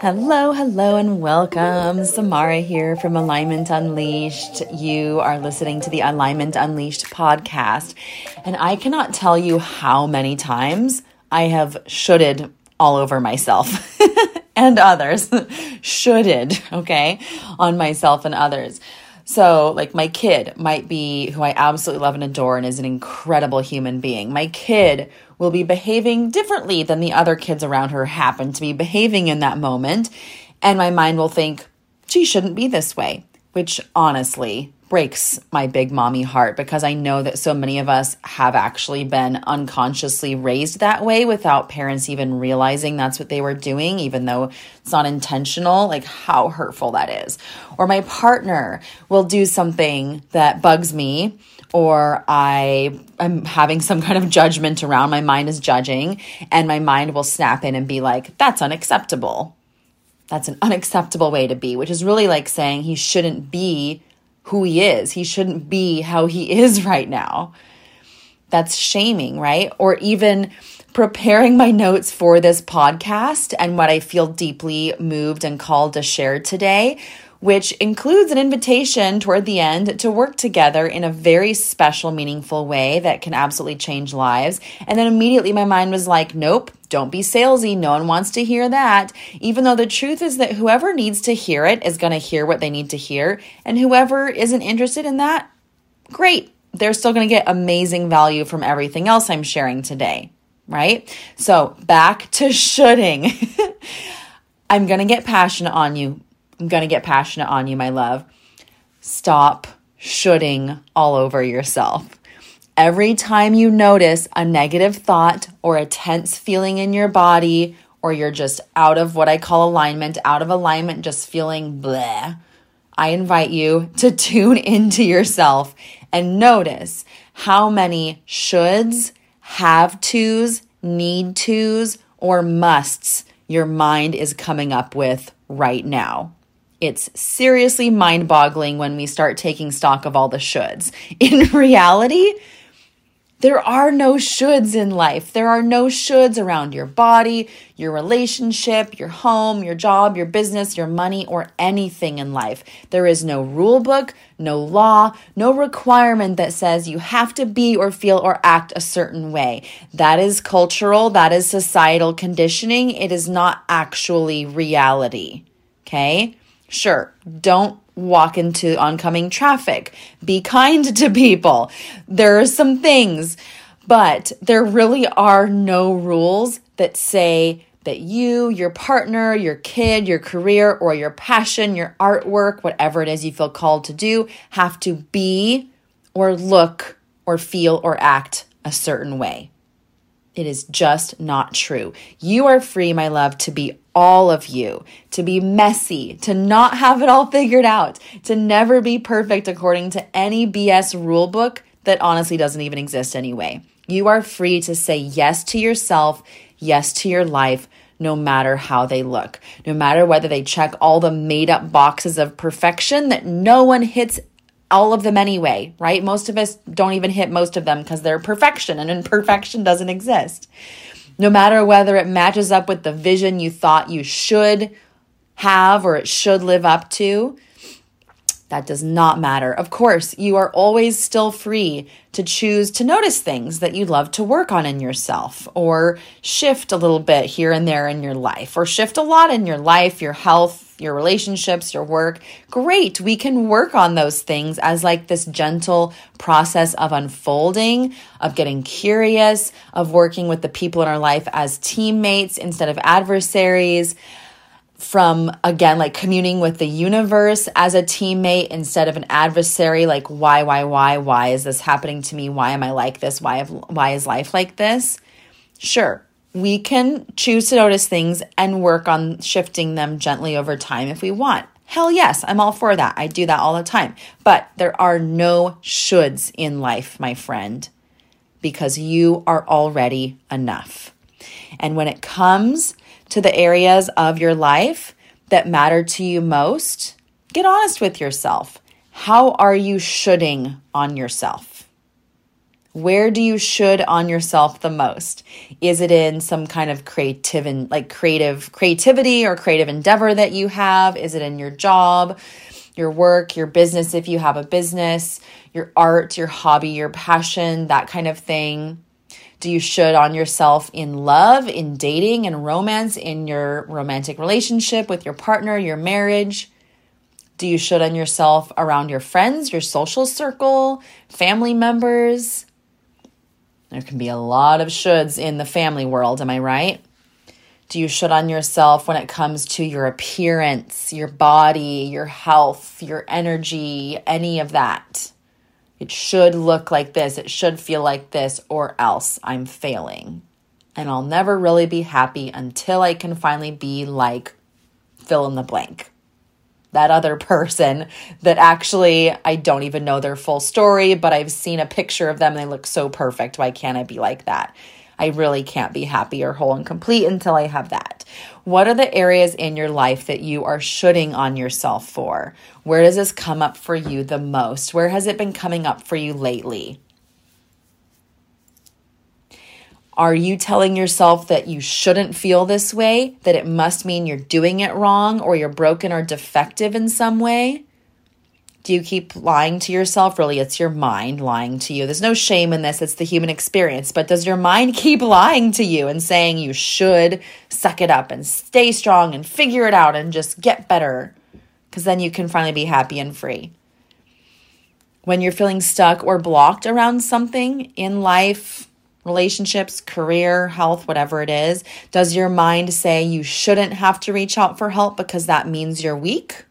Hello, hello, and welcome. Samara here from Alignment Unleashed. You are listening to the Alignment Unleashed podcast, and I cannot tell you how many times I have shoulded all over myself and others. shoulded, okay, on myself and others. So, like, my kid might be who I absolutely love and adore and is an incredible human being. My kid will be behaving differently than the other kids around her happen to be behaving in that moment. And my mind will think, she shouldn't be this way, which honestly breaks my big mommy heart because I know that so many of us have actually been unconsciously raised that way without parents even realizing that's what they were doing, even though it's not intentional. Like, how hurtful that is. Or my partner will do something that bugs me. Or I am having some kind of judgment around, my mind is judging, and my mind will snap in and be like, that's unacceptable. That's an unacceptable way to be, which is really like saying he shouldn't be who he is. He shouldn't be how he is right now. That's shaming, right? Or even preparing my notes for this podcast and what I feel deeply moved and called to share today which includes an invitation toward the end to work together in a very special, meaningful way that can absolutely change lives. And then immediately my mind was like, nope, don't be salesy. No one wants to hear that. Even though the truth is that whoever needs to hear it is going to hear what they need to hear. And whoever isn't interested in that, great. They're still going to get amazing value from everything else I'm sharing today, right? So back to shoulding. I'm going to get passionate on you I'm going to get passionate on you, my love. Stop shoulding all over yourself. Every time you notice a negative thought or a tense feeling in your body, or you're just out of what I call alignment, out of alignment, just feeling bleh, I invite you to tune into yourself and notice how many shoulds, have tos, need tos, or musts your mind is coming up with right now. It's seriously mind boggling when we start taking stock of all the shoulds. In reality, there are no shoulds in life. There are no shoulds around your body, your relationship, your home, your job, your business, your money, or anything in life. There is no rule book, no law, no requirement that says you have to be or feel or act a certain way. That is cultural, that is societal conditioning. It is not actually reality. Okay? Sure, don't walk into oncoming traffic. Be kind to people. There are some things, but there really are no rules that say that you, your partner, your kid, your career, or your passion, your artwork, whatever it is you feel called to do, have to be or look or feel or act a certain way. It is just not true. You are free, my love, to be all of you, to be messy, to not have it all figured out, to never be perfect according to any BS rule book that honestly doesn't even exist anyway. You are free to say yes to yourself, yes to your life, no matter how they look, no matter whether they check all the made up boxes of perfection that no one hits all of them anyway, right? Most of us don't even hit most of them because they're perfection and imperfection doesn't exist. No matter whether it matches up with the vision you thought you should have or it should live up to, that does not matter. Of course, you are always still free to choose to notice things that you'd love to work on in yourself or shift a little bit here and there in your life or shift a lot in your life, your health, your relationships, your work. Great. We can work on those things as like this gentle process of unfolding, of getting curious, of working with the people in our life as teammates instead of adversaries from again like communing with the universe as a teammate instead of an adversary like why why why why is this happening to me? Why am i like this? Why have, why is life like this? Sure we can choose to notice things and work on shifting them gently over time if we want. Hell yes i'm all for that. I do that all the time. But there are no shoulds in life my friend because you are already enough. And when it comes to the areas of your life that matter to you most, get honest with yourself. How are you shoulding on yourself? Where do you should on yourself the most? Is it in some kind of creative and like creative creativity or creative endeavor that you have? Is it in your job, your work, your business if you have a business, your art, your hobby, your passion, that kind of thing? Do you should on yourself in love, in dating and romance, in your romantic relationship with your partner, your marriage? Do you should on yourself around your friends, your social circle, family members? There can be a lot of shoulds in the family world, am I right? Do you should on yourself when it comes to your appearance, your body, your health, your energy, any of that? It should look like this, it should feel like this, or else I'm failing. And I'll never really be happy until I can finally be like fill in the blank that other person that actually I don't even know their full story, but I've seen a picture of them and they look so perfect. Why can't I be like that? I really can't be happy or whole and complete until I have that. What are the areas in your life that you are shoulding on yourself for? Where does this come up for you the most? Where has it been coming up for you lately? Are you telling yourself that you shouldn't feel this way, that it must mean you're doing it wrong or you're broken or defective in some way? Do you keep lying to yourself? Really, it's your mind lying to you. There's no shame in this, it's the human experience. But does your mind keep lying to you and saying you should suck it up and stay strong and figure it out and just get better? Because then you can finally be happy and free. When you're feeling stuck or blocked around something in life, relationships, career, health, whatever it is? Does your mind say you shouldn't have to reach out for help because that means you're weak?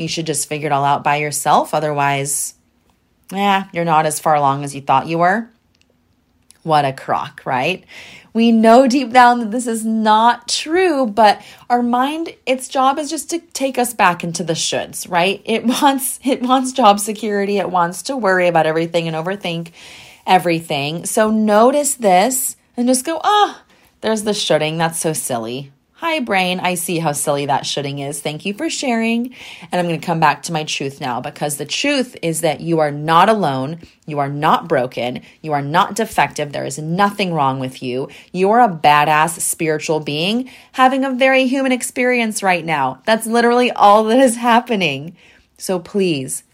You should just figure it all out by yourself. Otherwise, yeah, you're not as far along as you thought you were. What a crock, right? We know deep down that this is not true, but our mind, its job is just to take us back into the shoulds, right? It wants it wants job security, it wants to worry about everything and overthink everything. So notice this and just go, oh, there's the shoulding. That's so silly. Hi, brain. I see how silly that shoulding is. Thank you for sharing. And I'm going to come back to my truth now because the truth is that you are not alone. You are not broken. You are not defective. There is nothing wrong with you. You are a badass spiritual being having a very human experience right now. That's literally all that is happening. So please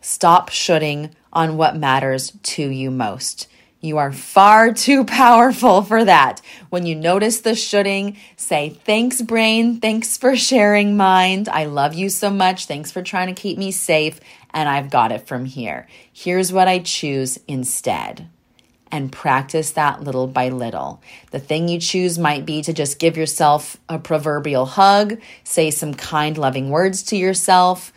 stop shoulding on what matters to you most. You are far too powerful for that. When you notice the shoulding, say, Thanks, brain. Thanks for sharing mind. I love you so much. Thanks for trying to keep me safe. And I've got it from here. Here's what I choose instead. And practice that little by little. The thing you choose might be to just give yourself a proverbial hug, say some kind, loving words to yourself.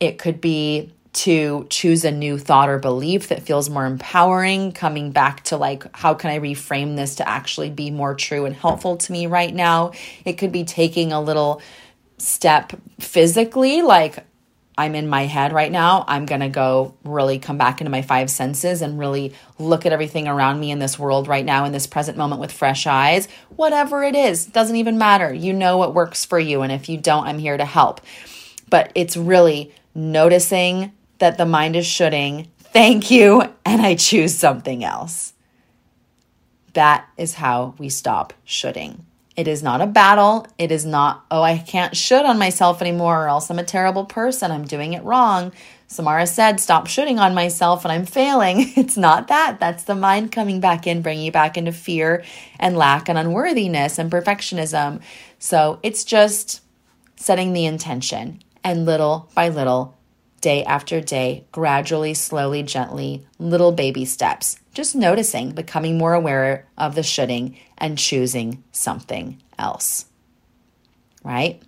It could be to choose a new thought or belief that feels more empowering, coming back to like, how can I reframe this to actually be more true and helpful to me right now? It could be taking a little step physically, like, I'm in my head right now. I'm going to go really come back into my five senses and really look at everything around me in this world right now, in this present moment with fresh eyes. Whatever it is, doesn't even matter. You know what works for you. And if you don't, I'm here to help. But it's really noticing that the mind is shoulding, thank you, and I choose something else. That is how we stop shoulding. It is not a battle. It is not, oh, I can't should on myself anymore, or else I'm a terrible person. I'm doing it wrong. Samara said, stop shoulding on myself and I'm failing. It's not that. That's the mind coming back in, bringing you back into fear and lack and unworthiness and perfectionism. So it's just setting the intention and little by little day after day, gradually, slowly, gently, little baby steps, just noticing, becoming more aware of the shoulding and choosing something else. Right?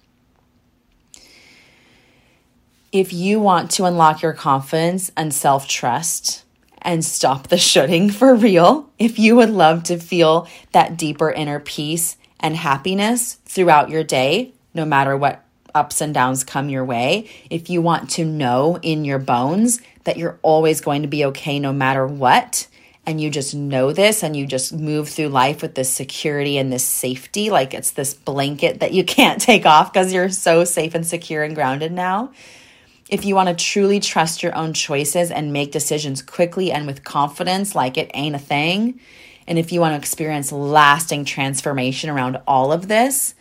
If you want to unlock your confidence and self trust and stop the shoulding for real, if you would love to feel that deeper inner peace and happiness throughout your day, no matter what ups and downs come your way, if you want to know in your bones that you're always going to be okay no matter what, and you just know this and you just move through life with this security and this safety, like it's this blanket that you can't take off because you're so safe and secure and grounded now. If you want to truly trust your own choices and make decisions quickly and with confidence, like it ain't a thing, and if you want to experience lasting transformation around all of this,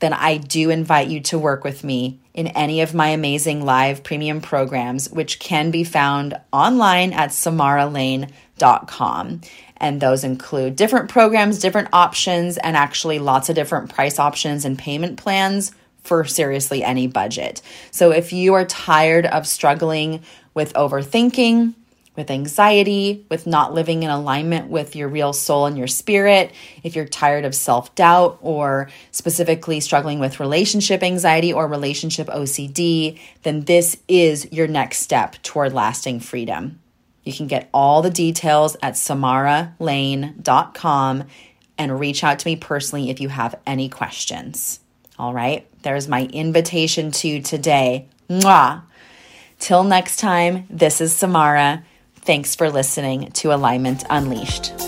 then I do invite you to work with me in any of my amazing live premium programs, which can be found online at samaralane.com. And those include different programs, different options, and actually lots of different price options and payment plans for seriously any budget. So if you are tired of struggling with overthinking, with anxiety, with not living in alignment with your real soul and your spirit, if you're tired of self doubt or specifically struggling with relationship anxiety or relationship OCD, then this is your next step toward lasting freedom. You can get all the details at samaralane.com and reach out to me personally if you have any questions. All right, there's my invitation to you today. Mwah! Till next time, this is Samara. Thanks for listening to Alignment Unleashed.